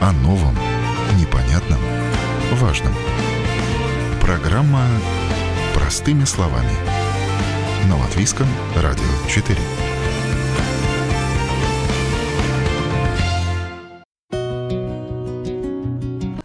О новом, непонятном, важном. Программа «Простыми словами». На Латвийском радио 4.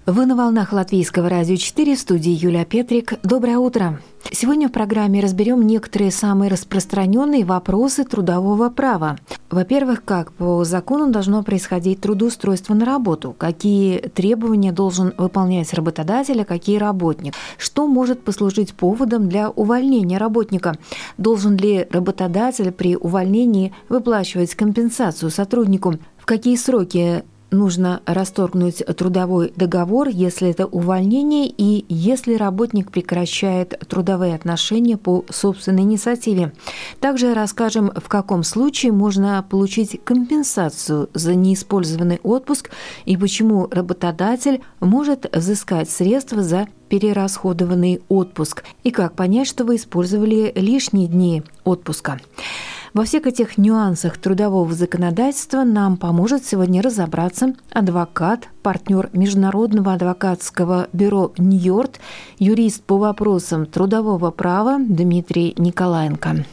Вы на волнах Латвийского радио 4 в студии Юлия Петрик. Доброе утро. Сегодня в программе разберем некоторые самые распространенные вопросы трудового права. Во-первых, как по закону должно происходить трудоустройство на работу, какие требования должен выполнять работодатель, а какие работник, что может послужить поводом для увольнения работника, должен ли работодатель при увольнении выплачивать компенсацию сотруднику, в какие сроки нужно расторгнуть трудовой договор, если это увольнение и если работник прекращает трудовые отношения по собственной инициативе. Также расскажем, в каком случае можно получить компенсацию за неиспользованный отпуск и почему работодатель может взыскать средства за перерасходованный отпуск и как понять, что вы использовали лишние дни отпуска. Во всех этих нюансах трудового законодательства нам поможет сегодня разобраться адвокат, партнер Международного адвокатского бюро «Нью-Йорк», юрист по вопросам трудового права Дмитрий Николаенко.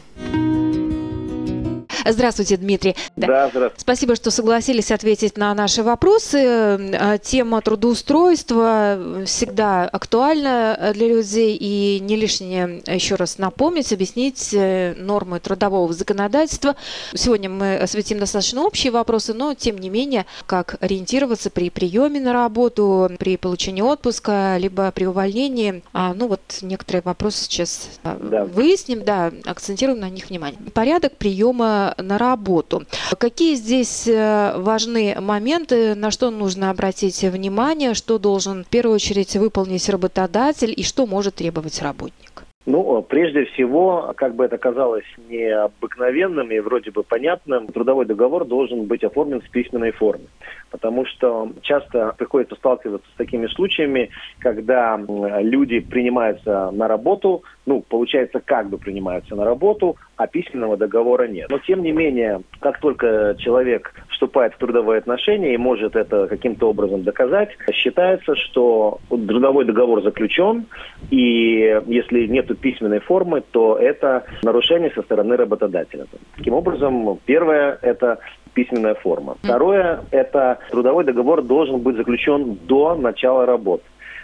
Здравствуйте, Дмитрий. Да, здравствуйте. Спасибо, что согласились ответить на наши вопросы. Э, тема трудоустройства всегда актуальна для людей, и не лишнее еще раз напомнить, объяснить э, нормы трудового законодательства. Сегодня мы осветим достаточно общие вопросы, но тем не менее, как ориентироваться при приеме на работу, при получении отпуска, либо при увольнении. А, ну вот некоторые вопросы сейчас э, да. выясним, да, акцентируем на них внимание. Порядок приема на работу. Какие здесь э, важны моменты, на что нужно обратить внимание, что должен в первую очередь выполнить работодатель и что может требовать работник? Ну, прежде всего, как бы это казалось необыкновенным и вроде бы понятным, трудовой договор должен быть оформлен в письменной форме. Потому что часто приходится сталкиваться с такими случаями, когда люди принимаются на работу, ну, получается, как бы принимаются на работу, а письменного договора нет. Но, тем не менее, как только человек вступает в трудовые отношения и может это каким-то образом доказать, считается, что трудовой договор заключен, и если нет письменной формы, то это нарушение со стороны работодателя. Таким образом, первое – это письменная форма. Второе – это трудовой договор должен быть заключен до начала работы.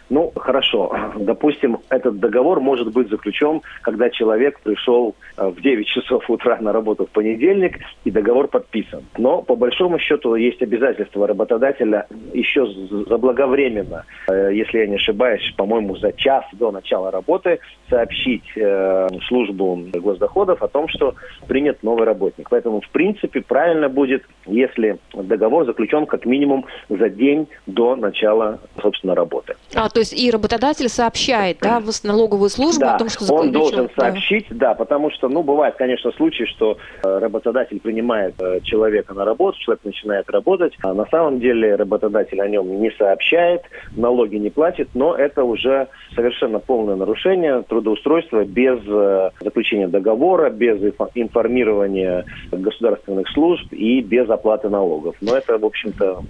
Ну, хорошо. Допустим, этот договор может быть заключен, когда человек пришел э, в 9 часов утра на работу в понедельник, и договор подписан. Но, по большому счету, есть обязательство работодателя еще заблаговременно, э, если я не ошибаюсь, по-моему, за час до начала работы сообщить э, службу госдоходов о том, что принят новый работник. Поэтому, в принципе, правильно будет, если договор заключен как минимум за день до начала, собственно, работы. А, то есть и работодатель сообщает, да, в налоговую службу да, о том, что он должен сообщить, да. да, потому что, ну, бывает, конечно, случаи, что э, работодатель принимает э, человека на работу, человек начинает работать, а на самом деле работодатель о нем не сообщает, налоги не платит, но это уже совершенно полное нарушение трудоустройства без э, заключения договора, без информирования государственных служб и без оплаты налогов. Но это, в общем-то,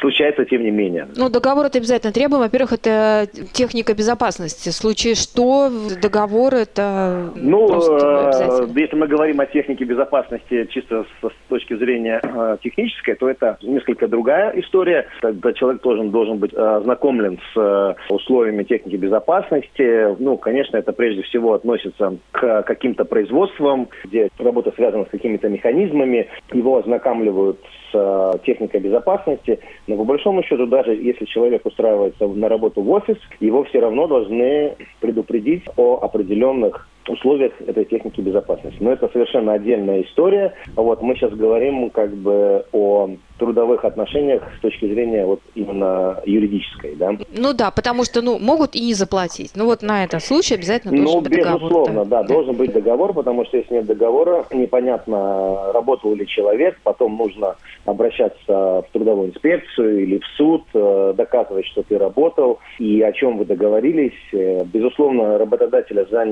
случается тем не менее. Ну, договор это обязательно требуем. Во-первых, это техника безопасности. В случае что, договор это Ну, э, если мы говорим о технике безопасности чисто с, точки зрения э, технической, то это несколько другая история. Тогда человек должен, должен быть ознакомлен с э, условиями техники безопасности. Ну, конечно, это прежде всего относится к каким-то производствам, где работа связана с какими-то механизмами. Его ознакомливают с э, техникой безопасности. Но по большому счету, даже если человек устраивается на работу в офис, его все равно должны предупредить о определенных условиях этой техники безопасности. Но это совершенно отдельная история. Вот мы сейчас говорим как бы о трудовых отношениях с точки зрения вот именно юридической, да? Ну да, потому что, ну, могут и не заплатить. Ну вот на этот случай обязательно должен ну, быть договор. Ну, безусловно, да, да, должен быть договор, потому что если нет договора, непонятно, работал ли человек, потом нужно обращаться в трудовую инспекцию или в суд, э, доказывать, что ты работал и о чем вы договорились. Э, безусловно, работодателя за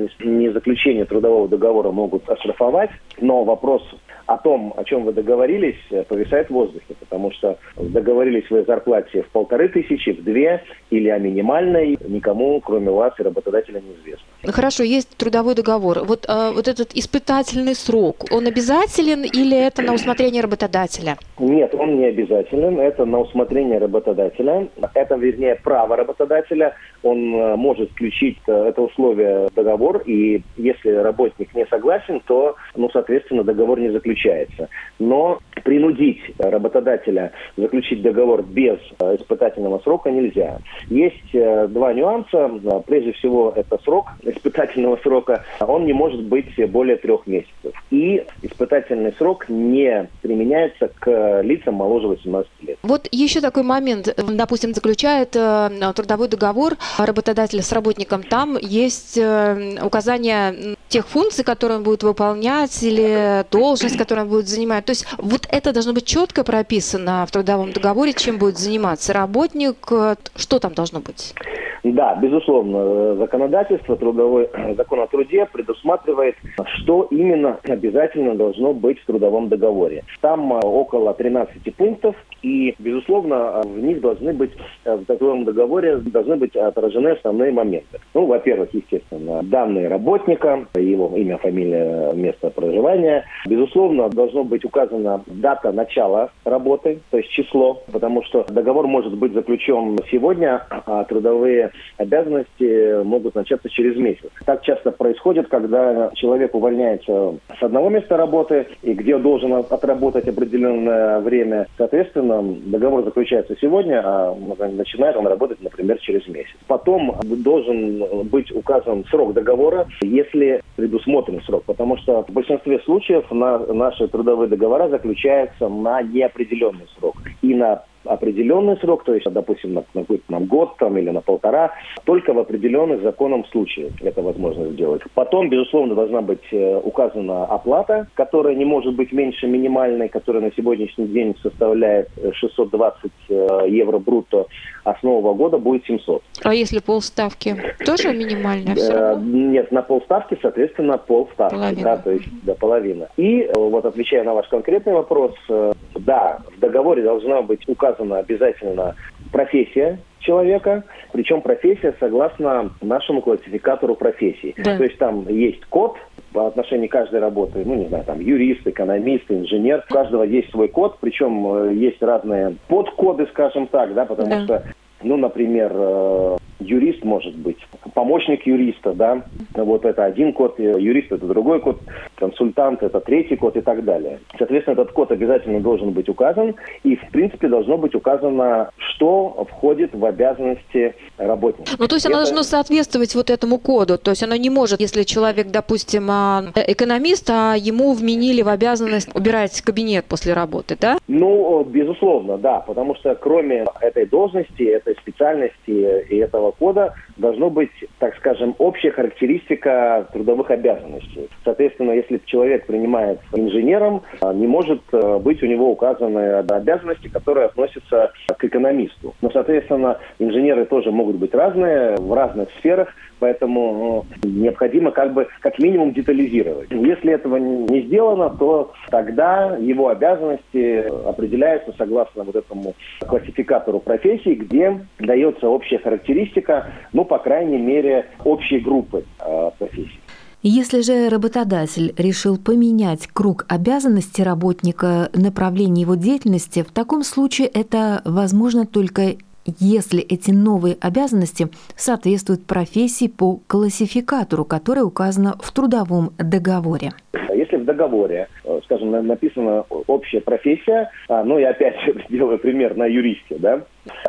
незаключение трудового договора могут оштрафовать, но вопрос о том, о чем вы договорились, повисает в воздухе. потому что договорились вы о зарплате в полторы тысячи, в две или о минимальной, никому, кроме вас и работодателя, неизвестно. Хорошо, есть трудовой договор. Вот, э, вот этот испытательный срок, он обязателен или это на усмотрение работодателя? Нет, он не обязателен. Это на усмотрение работодателя. Это, вернее, право работодателя. Он э, может включить э, это условие в договор, и если работник не согласен, то, ну, соответственно, договор не заключается. Но принудить работодателя заключить договор без э, испытательного срока нельзя. Есть два нюанса. Прежде всего, это срок испытательного срока, он не может быть более трех месяцев. И испытательный срок не применяется к лицам моложе 18 лет. Вот еще такой момент. Допустим, заключает э, трудовой договор работодатель с работником. Там есть э, указание тех функций, которые он будет выполнять, или должность, которую он будет занимать. То есть вот это должно быть четко прописано в трудовом договоре, чем будет заниматься работник, что там должно быть? Да, безусловно, законодательство трудовой, закон о труде предусматривает, что именно обязательно должно быть в трудовом договоре. Там около 13 пунктов, и, безусловно, в них должны быть, э, в трудовом договоре должны быть отражены основные моменты. Ну, во-первых, естественно, данные работника, его имя, фамилия, место проживания. Безусловно, должно быть указана дата начала работы, то есть число, потому что договор может быть заключен сегодня, а трудовые обязанности могут начаться через месяц. Так часто происходит, когда человек увольняется с одного места работы, и где должен отработать определенное время. Соответственно, договор заключается сегодня, а начинает он работать, например, через месяц. Потом должен быть указан срок договора, если предусмотрен срок, потому что в большинстве случаев на наши трудовые договора заключаются на неопределенный срок. И на определенный срок, то есть, допустим, на, на, на год там, или на полтора, только в определенных законом случаях это возможно сделать. Потом, безусловно, должна быть э, указана оплата, которая не может быть меньше минимальной, которая на сегодняшний день составляет 620 э, евро брутто, а с нового года будет 700. А если полставки, тоже минимальная все э, равно? Нет, на полставки, соответственно, полставки, половина. да, то есть до половины. И вот отвечая на ваш конкретный вопрос, да, в договоре должна быть указана обязательно профессия человека, причем профессия согласно нашему классификатору профессий. Да. То есть там есть код по отношению каждой работы, ну, не знаю, там, юрист, экономист, инженер. У каждого есть свой код, причем э, есть разные подкоды, скажем так, да, потому да. что ну, например, э, юрист может быть, помощник юриста, да, вот это один код, э, юрист это другой код, консультант это третий код и так далее. Соответственно, этот код обязательно должен быть указан, и, в принципе, должно быть указано, что входит в обязанности работника. Ну, то есть это... оно должно соответствовать вот этому коду, то есть оно не может, если человек, допустим, а, экономист, а ему вменили в обязанность убирать кабинет после работы, да? Ну, безусловно, да, потому что кроме этой должности, этой специальности и этого кода должно быть, так скажем, общая характеристика трудовых обязанностей. Соответственно, если человек принимает инженером, а, не может а, быть у него указаны обязанности, которые относятся к экономисту. Но, соответственно, инженеры тоже могут быть разные в разных сферах, поэтому ну, необходимо как бы как минимум детализировать. Если этого не сделано, то тогда его обязанности определяются согласно вот этому классификатору профессий, где дается общая характеристика, ну, по крайней мере, общей группы э, профессий. Если же работодатель решил поменять круг обязанностей работника, направление его деятельности, в таком случае это возможно только если эти новые обязанности соответствуют профессии по классификатору, который указано в трудовом договоре. Если в договоре, э, скажем, написана общая профессия, а, ну я опять сделаю пример на юристе, да,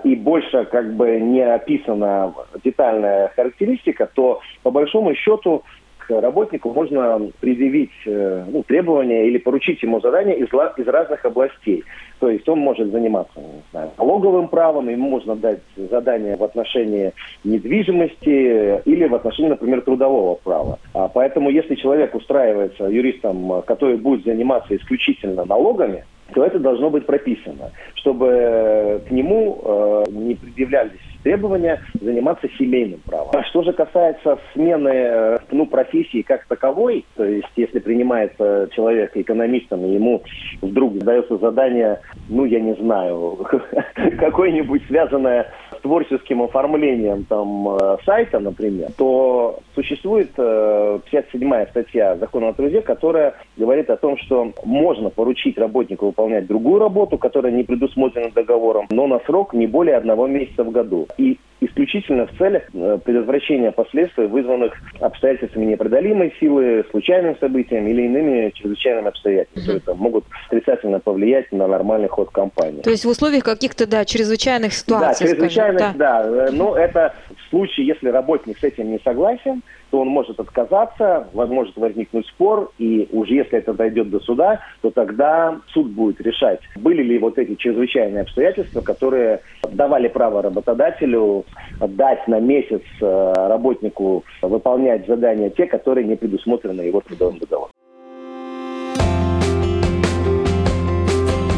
и больше как бы не описана детальная характеристика, то по большому счету работнику можно предъявить э, ну, требования или поручить ему задания из, из разных областей. То есть он может заниматься не знаю, налоговым правом, ему можно дать задание в отношении недвижимости или в отношении, например, трудового права. А поэтому если человек устраивается юристом, который будет заниматься исключительно налогами, то это должно быть прописано, чтобы к нему э, не предъявлялись требования заниматься семейным правом. А что же касается смены э, ну, профессии как таковой, то есть если принимается человек экономистом, и ему вдруг дается задание, ну, я не знаю, какое-нибудь связанное с творческим оформлением там э, сайта, например, то существует 57-я статья Закона о труде, которая говорит о том, что можно поручить работнику выполнять другую работу, которая не предусмотрена договором, но на срок не более одного месяца в году. И исключительно в целях э, предотвращения последствий, вызванных обстоятельствами непреодолимой силы, случайным событием или иными чрезвычайными обстоятельствами, которые могут отрицательно повлиять на нормальный ход компании. То есть в условиях каких-то, да, чрезвычайных ситуаций. Да, чрезвычайных, скажем, да. да. Э, но это в случае, если работник с этим не согласен, то он может отказаться, может возникнуть спор, и уже если это дойдет до суда, то тогда суд будет решать, были ли вот эти чрезвычайные обстоятельства, которые давали право работодателю дать на месяц э, работнику выполнять задания те, которые не предусмотрены его трудовым договором.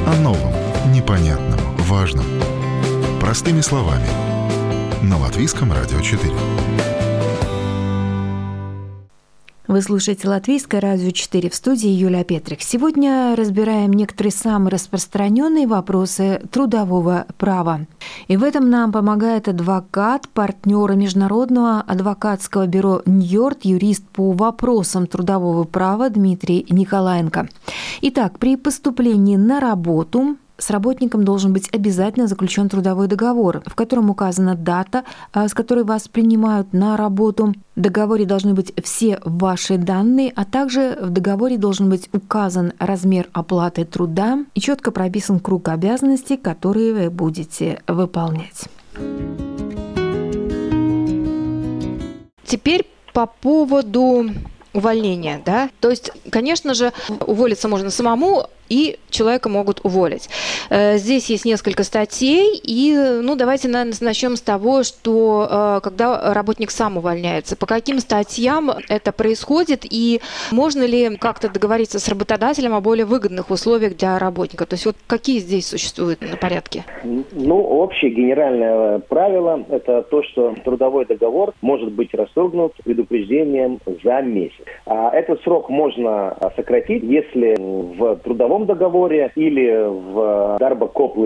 О новом, непонятном, важном. Простыми словами. На Латвийском радио 4. Вы слушаете Латвийское радио 4 в студии Юлия Петрик. Сегодня разбираем некоторые самые распространенные вопросы трудового права. И в этом нам помогает адвокат, партнер Международного адвокатского бюро «Ньорд», юрист по вопросам трудового права Дмитрий Николаенко. Итак, при поступлении на работу с работником должен быть обязательно заключен трудовой договор, в котором указана дата, а, с которой вас принимают на работу. В договоре должны быть все ваши данные, а также в договоре должен быть указан размер оплаты труда и четко прописан круг обязанностей, которые вы будете выполнять. Теперь по поводу увольнения, да? То есть, конечно же, уволиться можно самому, и человека могут уволить. Э, здесь есть несколько статей, и ну, давайте, наверное, начнем с того, что э, когда работник сам увольняется, по каким статьям это происходит, и можно ли как-то договориться с работодателем о более выгодных условиях для работника? То есть вот какие здесь существуют на порядке? Ну, общее генеральное правило – это то, что трудовой договор может быть расторгнут предупреждением за месяц. А этот срок можно сократить, если в трудовом трудовом договоре или в Дарба Коп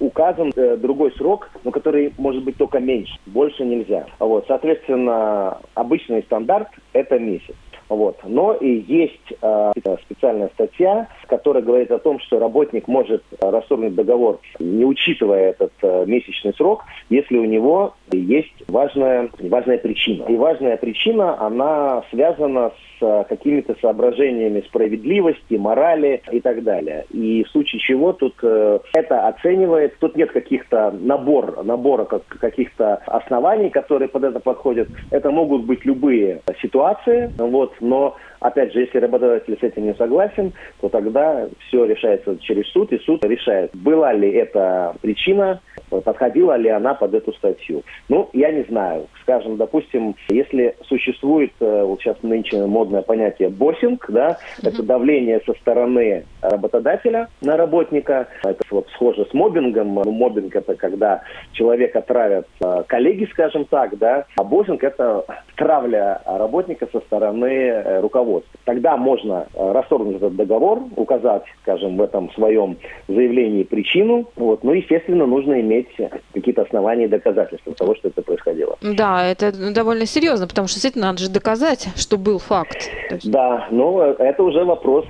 указан э, другой срок, но который может быть только меньше, больше нельзя. Вот, соответственно, обычный стандарт – это месяц. Вот. Но и есть э, специальная статья, которая говорит о том, что работник может расторгнуть договор, не учитывая этот э, месячный срок, если у него есть важная, важная причина. И важная причина, она связана с с какими-то соображениями справедливости, морали и так далее. И в случае чего тут э, это оценивает, тут нет каких-то набор, набора как, каких-то оснований, которые под это подходят. Это могут быть любые ситуации, вот, но Опять же, если работодатель с этим не согласен, то тогда все решается через суд, и суд решает, была ли эта причина, подходила ли она под эту статью. Ну, я не знаю. Скажем, допустим, если существует, э, вот сейчас нынче модное понятие боссинг, да, mm-hmm. это давление со стороны работодателя на работника, это вот схоже с мобингом. Ну, мобинг это когда человека травят э, коллеги, скажем так, да, а боссинг это травля работника со стороны э, руководства. Тогда можно расторгнуть этот договор, указать, скажем, в этом своем заявлении причину, вот, ну, естественно, нужно иметь иметь какие-то основания и доказательства того, что это происходило. Да, это довольно серьезно, потому что действительно надо же доказать, что был факт. Есть... Да, но это уже вопрос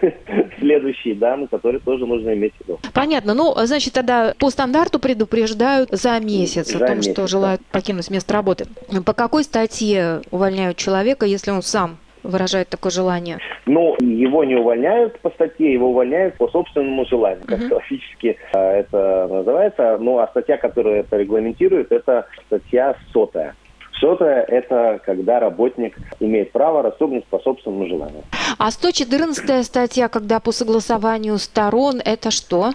следующий, да, который тоже нужно иметь в виду. Понятно. Ну, значит, тогда по стандарту предупреждают за месяц за о том, месяц, что желают да. покинуть место работы. По какой статье увольняют человека, если он сам выражает такое желание? Ну, его не увольняют по статье, его увольняют по собственному желанию, как uh-huh. классически э, это называется. Ну, а статья, которая это регламентирует, это статья сотая. Сотая – это когда работник имеет право расторгнуть по собственному желанию. А 114 статья, когда по согласованию сторон, это что?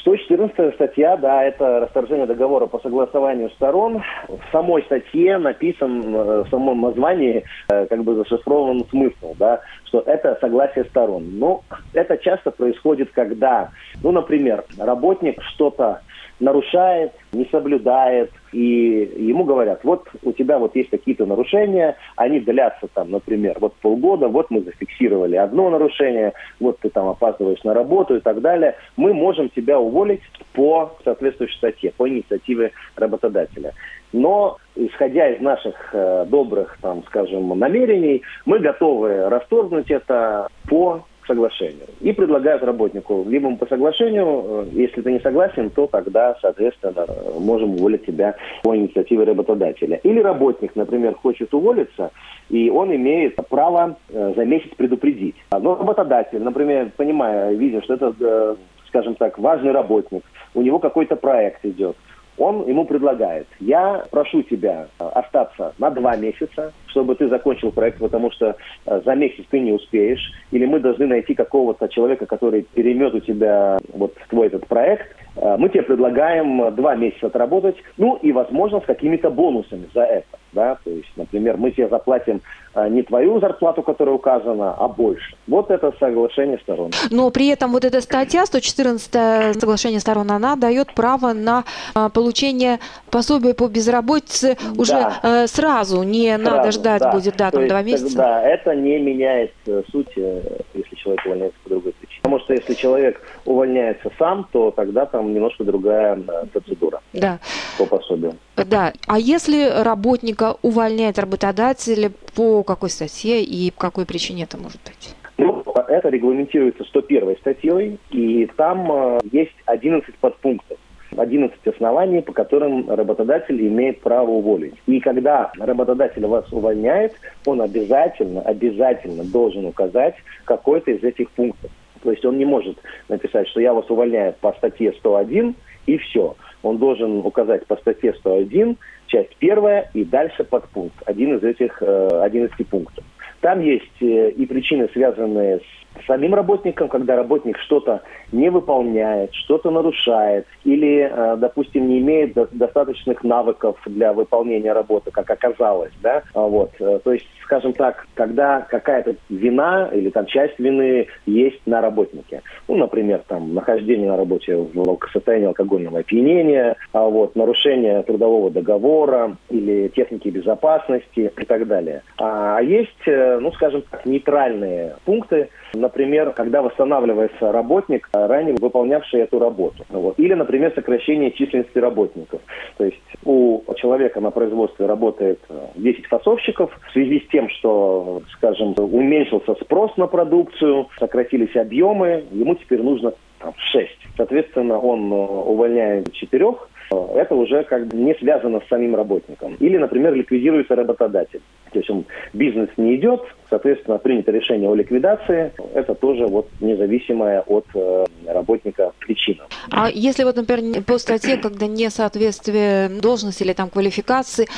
114 статья, да, это расторжение договора по согласованию сторон. В самой статье написан, э, в самом названии, э, как бы зашифрован смысл, да, что это согласие сторон. Но это часто происходит, когда, ну, например, работник что-то нарушает, не соблюдает, и ему говорят, вот у тебя вот есть какие-то нарушения, они длятся там, например, вот полгода, вот мы зафиксировали одно нарушение, вот ты там опаздываешь на работу и так далее, мы можем тебя уволить по соответствующей статье, по инициативе работодателя. Но, исходя из наших э, добрых, там, скажем, намерений, мы готовы расторгнуть это по соглашению. И предлагают работнику, либо по соглашению, э, если ты не согласен, то тогда, соответственно, можем уволить тебя по инициативе работодателя. Или работник, например, хочет уволиться, и он имеет право э, за месяц предупредить. Но работодатель, например, понимая, видя, что это, э, скажем так, важный работник, у него какой-то проект идет, он ему предлагает, я прошу тебя остаться на два месяца, чтобы ты закончил проект, потому что э, за месяц ты не успеешь, или мы должны найти какого-то человека, который переймет у тебя вот твой этот проект. Э, мы тебе предлагаем два месяца отработать, ну и, возможно, с какими-то бонусами за это. Да? То есть, например, мы тебе заплатим э, не твою зарплату, которая указана, а больше. Вот это соглашение сторон. Но при этом вот эта статья, 114 соглашение сторон, она дает право на получение пособия по безработице уже да. сразу, не сразу. надо ждать да. будет, да, там два месяца? Да, это не меняет э, суть, э, если человек увольняется по другой. Потому что если человек увольняется сам, то тогда там немножко другая э, процедура да. по пособию. Да, а если работника увольняет работодатель, по какой статье и по какой причине это может быть? Ну, это регламентируется 101 статьей, и там э, есть 11 подпунктов. 11 оснований, по которым работодатель имеет право уволить. И когда работодатель вас увольняет, он обязательно, обязательно должен указать какой-то из этих пунктов. То есть он не может написать, что я вас увольняю по статье 101 и все. Он должен указать по статье 101, часть первая и дальше подпункт, один из этих э, 11 пунктов. Там есть э, и причины, связанные с самим работникам, когда работник что-то не выполняет, что-то нарушает или, э, допустим, не имеет достаточных навыков для выполнения работы, как оказалось, да, а вот, э, то есть, скажем так, когда какая-то вина или там часть вины есть на работнике, ну, например, там, нахождение на работе в состоянии алкогольного опьянения, а вот, нарушение трудового договора или техники безопасности и так далее. А есть, э, ну, скажем так, нейтральные пункты, Например, когда восстанавливается работник, ранее выполнявший эту работу. Вот. Или, например, сокращение численности работников. То есть у человека на производстве работает 10 фасовщиков. В связи с тем, что, скажем, уменьшился спрос на продукцию, сократились объемы, ему теперь нужно там, 6. Соответственно, он э, увольняет четырех, это уже как бы не связано с самим работником. Или, например, ликвидируется работодатель. То есть он, бизнес не идет, соответственно, принято решение о ликвидации. Это тоже вот независимая от э, работника причина. А если вот, например, по статье, когда несоответствие должности или там квалификации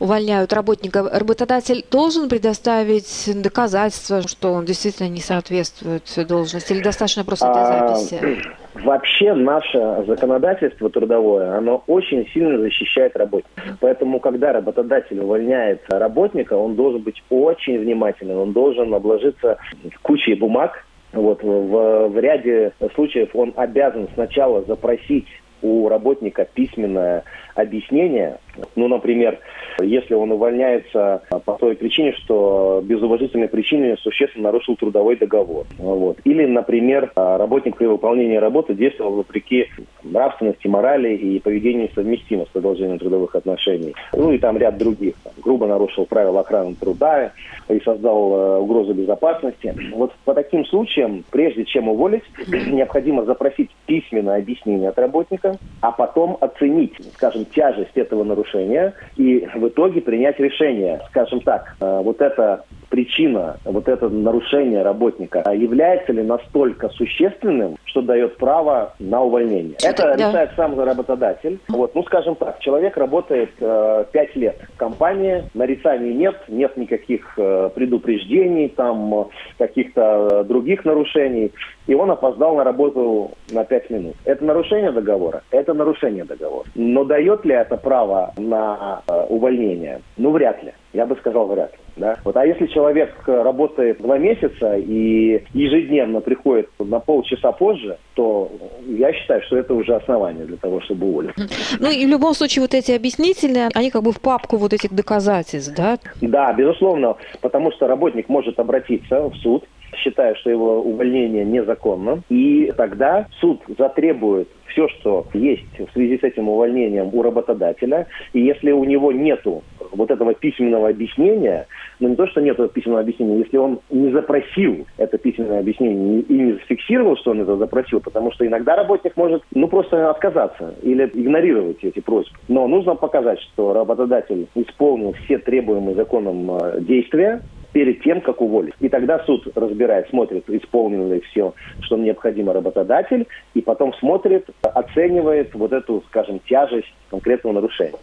увольняют работника, работодатель должен предоставить доказательства, что он действительно не соответствует должности, или достаточно просто этой а, записи? Вообще наше законодательство трудовое, оно очень сильно защищает работника. Поэтому, когда работодатель увольняет работника, он должен быть очень внимательным, он должен обложиться кучей бумаг, вот, в, в ряде случаев он обязан сначала запросить у работника письменное объяснение. Ну, например, если он увольняется по той причине, что без уважительной причины существенно нарушил трудовой договор. Вот. Или, например, работник при выполнении работы действовал вопреки нравственности, морали и поведению совместимо с продолжением трудовых отношений. Ну и там ряд других. грубо нарушил правила охраны труда и создал э, угрозу безопасности. Вот по таким случаям, прежде чем уволить, необходимо запросить письменное объяснение от работника, а потом оценить, скажем, тяжесть этого нарушения и в итоге принять решение. Скажем так, э, вот эта причина, вот это нарушение работника является ли настолько существенным, что дает право на увольнение. Это да. решает сам работодатель. Вот, ну, скажем так, человек работает э, 5 лет в компании, нарицаний нет, нет никаких э, предупреждений, там, э, каких-то других нарушений, и он опоздал на работу на 5 минут. Это нарушение договора? Это нарушение договора. Но дает ли это право на э, увольнение? Ну, вряд ли. Я бы сказал, вряд ли. Да? Вот, а если человек работает два месяца и ежедневно приходит на полчаса позже, то я считаю, что это уже основание для того, чтобы уволить. Ну и в любом случае вот эти объяснительные, они как бы в папку вот этих доказательств, да? Да, безусловно, потому что работник может обратиться в суд, считая, что его увольнение незаконно, и тогда суд затребует все, что есть в связи с этим увольнением у работодателя, и если у него нету вот этого письменного объяснения, ну не то, что нет письменного объяснения, если он не запросил это письменное объяснение и не зафиксировал, что он это запросил, потому что иногда работник может ну просто отказаться или игнорировать эти просьбы. Но нужно показать, что работодатель исполнил все требуемые законом э, действия, перед тем, как уволить. И тогда суд разбирает, смотрит, исполнено ли все, что необходимо работодатель, и потом смотрит, оценивает вот эту, скажем, тяжесть конкретного нарушения.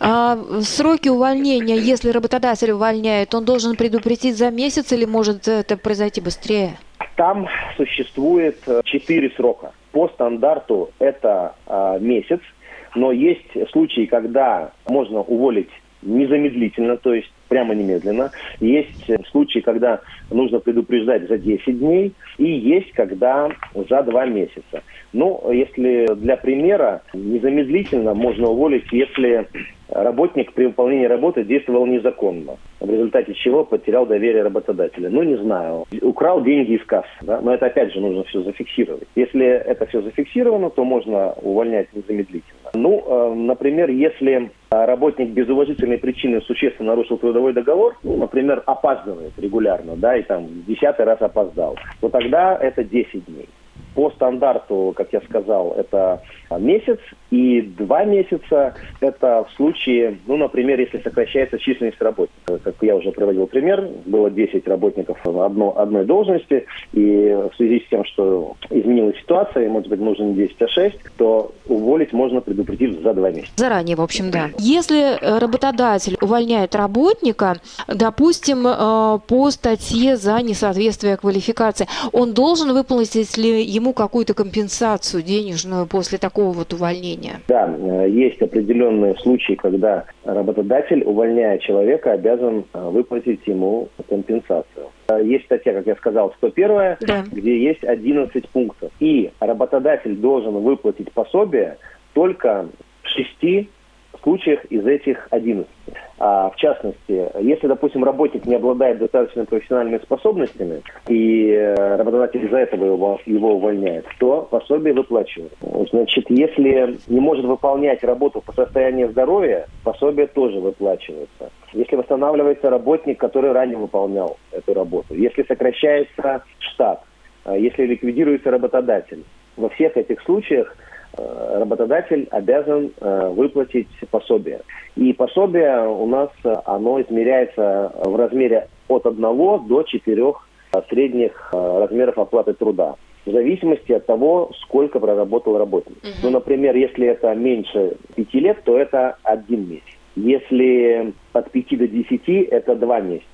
А сроки увольнения, если работодатель увольняет, он должен предупредить за месяц или может это произойти быстрее? Там существует э, четыре срока. По стандарту это а, месяц, но есть случаи, когда можно уволить незамедлительно, то есть прямо немедленно. Есть случаи, когда нужно предупреждать за 10 дней, и есть, когда за 2 месяца. Ну, если для примера, незамедлительно можно уволить, если работник при выполнении работы действовал незаконно, в результате чего потерял доверие работодателя. Ну, не знаю, украл деньги из кассы, да? но это опять же нужно все зафиксировать. Если это все зафиксировано, то можно увольнять незамедлительно. Ну, э, например, если работник без уважительной причины существенно нарушил трудовой договор, ну, например, опаздывает регулярно, да, и там десятый раз опоздал, то тогда это 10 дней. По стандарту, как я сказал, это месяц, и два месяца это в случае, ну, например, если сокращается численность работников. Как я уже приводил пример, было 10 работников в одно, одной должности, и в связи с тем, что изменилась ситуация, может быть, нужно не 10, а 6, то уволить можно предупредив за два месяца. Заранее, в общем, да. Если э, работодатель увольняет работника, допустим, э, по статье за несоответствие квалификации, он должен выплатить ли ему какую-то компенсацию денежную после такого вот увольнения? Да, э, есть определенные случаи, когда работодатель, увольняя человека, обязан э, выплатить ему компенсацию. Э, есть статья, как я сказал, 101, да. где есть 11 пунктов. И работодатель должен выплатить пособие только в шести случаях из этих 11. А, в частности, если, допустим, работник не обладает достаточно профессиональными способностями, и э, работодатель из-за этого его, его увольняет, то пособие выплачивают. Значит, если не может выполнять работу по состоянию здоровья, пособие тоже выплачивается. Если восстанавливается работник, который ранее выполнял эту работу, если сокращается штат, а, если ликвидируется работодатель, во всех этих случаях работодатель обязан э, выплатить пособие. И пособие у нас, э, оно измеряется в размере от 1 до 4 средних размеров оплаты труда. В зависимости от того, сколько проработал работник. Угу. Ну, например, если это меньше 5 лет, то это один месяц. Если от 5 до 10, это 2 месяца.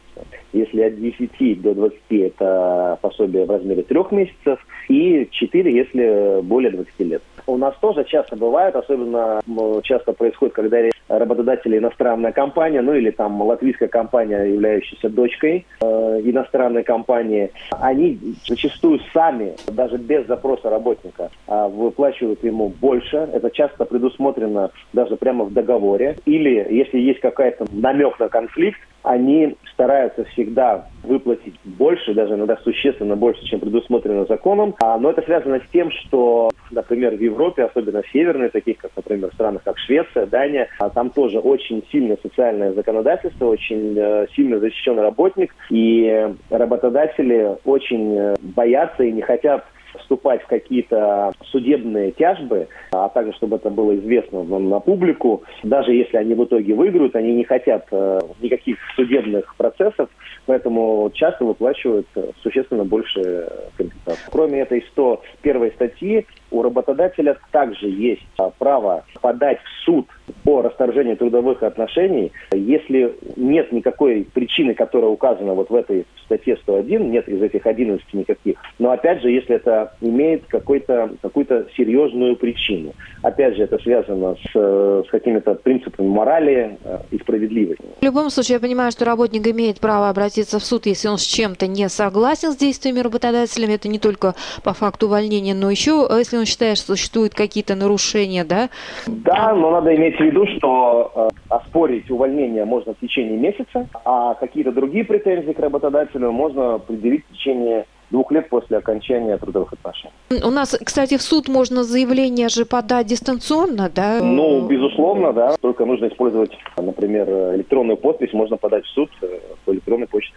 Если от 10 до 20 это пособие в размере 3 месяцев и 4, если более 20 лет. У нас тоже часто бывает, особенно часто происходит, когда работодатель иностранная компания, ну или там латвийская компания, являющаяся дочкой э, иностранной компании, они зачастую сами, даже без запроса работника, э, выплачивают ему больше. Это часто предусмотрено даже прямо в договоре. Или если есть какая-то намек на конфликт, они стараются всегда выплатить больше, даже иногда существенно больше, чем предусмотрено законом. А, но это связано с тем, что, например, в Европе, особенно в северной, таких как, например, странах как Швеция, Дания, а там тоже очень сильное социальное законодательство, очень э, сильно защищен работник, и работодатели очень э, боятся и не хотят вступать в какие-то судебные тяжбы, а также чтобы это было известно на, на публику, даже если они в итоге выиграют, они не хотят э, никаких судебных процессов, поэтому часто выплачивают существенно больше компенсации. Кроме этой 101 статьи, у работодателя также есть право подать в суд о расторжения трудовых отношений, если нет никакой причины, которая указана вот в этой статье 101, нет из этих 11 никаких, но опять же, если это имеет какой-то, какую-то серьезную причину. Опять же, это связано с, с какими-то принципами морали э, и справедливости. В любом случае, я понимаю, что работник имеет право обратиться в суд, если он с чем-то не согласен с действиями работодателями. Это не только по факту увольнения, но еще, э, если он считает, что существуют какие-то нарушения, да? Да, но надо иметь в виду, что э, оспорить увольнение можно в течение месяца, а какие-то другие претензии к работодателю можно предъявить в течение двух лет после окончания трудовых отношений. У нас, кстати, в суд можно заявление же подать дистанционно, да? Ну, безусловно, да. Только нужно использовать, например, электронную подпись. Можно подать в суд э, по электронной почте.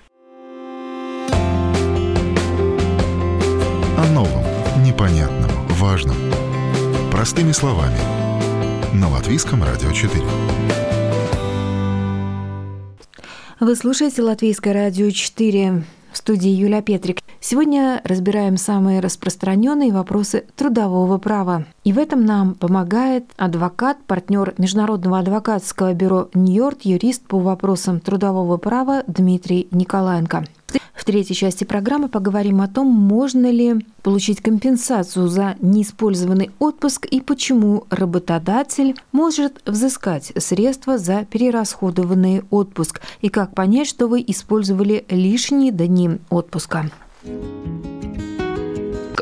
О новом, непонятном, важном. Простыми словами. На Латвийском радио 4. Вы слушаете Латвийское радио 4 в студии Юлия Петрик. Сегодня разбираем самые распространенные вопросы трудового права. И в этом нам помогает адвокат, партнер Международного адвокатского бюро «Нью-Йорк», юрист по вопросам трудового права Дмитрий Николаенко. В третьей части программы поговорим о том, можно ли получить компенсацию за неиспользованный отпуск и почему работодатель может взыскать средства за перерасходованный отпуск и как понять, что вы использовали лишние дни отпуска.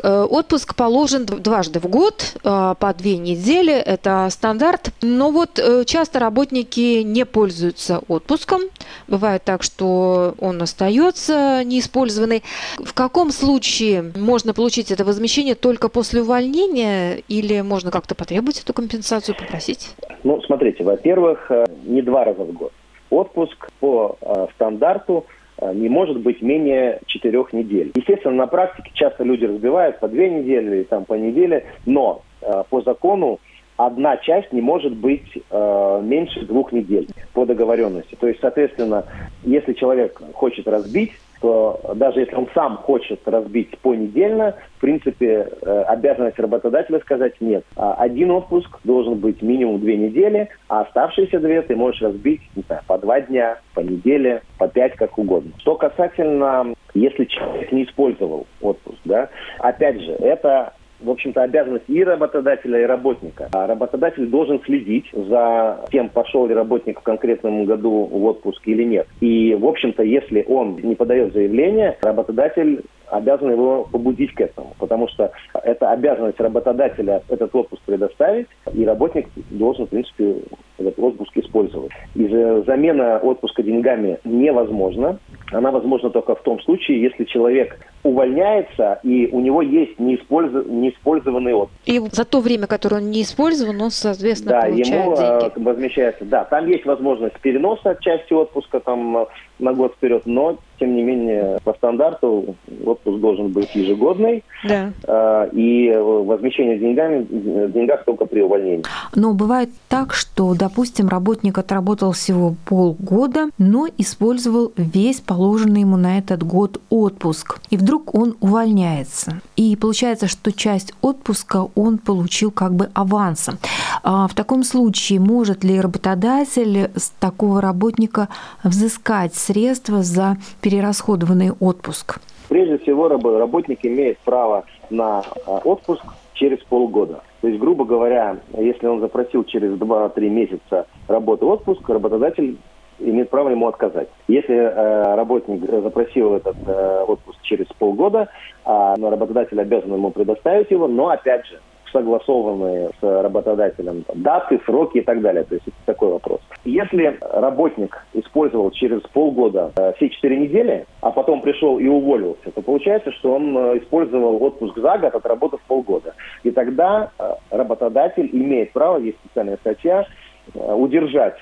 Э, отпуск положен дважды в год э, по две недели, это стандарт. Но вот э, часто работники не пользуются отпуском. Бывает так, что он остается неиспользованный. В каком случае можно получить это возмещение только после увольнения или можно как-то потребовать эту компенсацию, попросить? Ну, смотрите, во-первых, не два раза в год. Отпуск по стандарту – не может быть менее четырех недель. Естественно, на практике часто люди разбивают по две недели или там по неделе, но э, по закону одна часть не может быть э, меньше двух недель по договоренности. То есть, соответственно, если человек хочет разбить что даже если он сам хочет разбить понедельно, в принципе, э, обязанность работодателя сказать нет. А один отпуск должен быть минимум две недели, а оставшиеся две ты можешь разбить не знаю, по два дня, по неделе, по пять, как угодно. Что касательно, если человек не использовал отпуск, да, опять же, это в общем-то, обязанность и работодателя, и работника. А работодатель должен следить за тем, пошел ли работник в конкретном году в отпуск или нет. И, в общем-то, если он не подает заявление, работодатель обязан его побудить к этому, потому что это обязанность работодателя этот отпуск предоставить, и работник должен, в принципе, этот отпуск использовать. И замена отпуска деньгами невозможна. Она возможна только в том случае, если человек увольняется, и у него есть неиспользов... неиспользованный отпуск. И за то время, которое он не использован, он, соответственно, да, получает ему деньги. Э, возмещается. Да, там есть возможность переноса части отпуска там, на год вперед, но тем не менее, по стандарту отпуск должен быть ежегодный, да. э, и возмещение деньгами, в деньгах только при увольнении. Но бывает так, что, допустим, работник отработал всего полгода, но использовал весь положенный ему на этот год отпуск, и вдруг он увольняется. И получается, что часть отпуска он получил как бы авансом. А в таком случае может ли работодатель с такого работника взыскать средства за перерасходованный отпуск? Прежде всего, работник имеет право на а, отпуск через полгода. То есть, грубо говоря, если он запросил через 2-3 месяца работы отпуск, работодатель имеет право ему отказать. Если э, работник запросил этот э, отпуск через полгода, э, работодатель обязан ему предоставить его, но опять же, согласованные с работодателем там, даты, сроки и так далее. То есть это такой вопрос. Если работник использовал через полгода э, все четыре недели, а потом пришел и уволился, то получается, что он э, использовал отпуск за год, отработав полгода. И тогда э, работодатель имеет право, есть специальная статья, э, удержать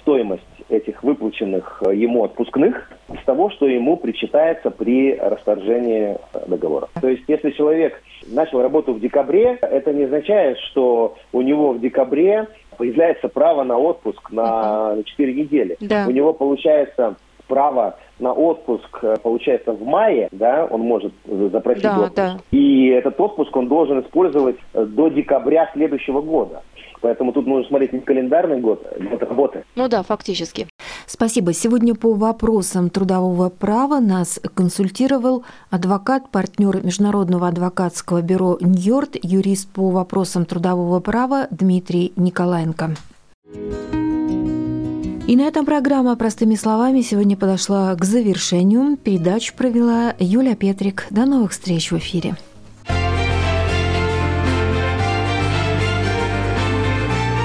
стоимость этих выплаченных э, ему отпускных с того, что ему причитается при расторжении э, договора. То есть, если человек начал работу в декабре, это не означает, что у него в декабре появляется право на отпуск на 4 недели. Да. У него получается право на отпуск э, получается в мае, да, он может запросить да, отпуск. Да. И этот отпуск он должен использовать э, до декабря следующего года. Поэтому тут нужно смотреть не календарный год, а год работы. Ну да, фактически. Спасибо. Сегодня по вопросам трудового права нас консультировал адвокат, партнер Международного адвокатского бюро «Ньорд», юрист по вопросам трудового права Дмитрий Николаенко. И на этом программа «Простыми словами» сегодня подошла к завершению. Передачу провела Юля Петрик. До новых встреч в эфире.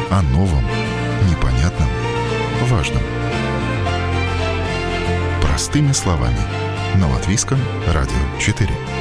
О новом, непонятном, важном. Простыми словами. На Латвийском радио 4.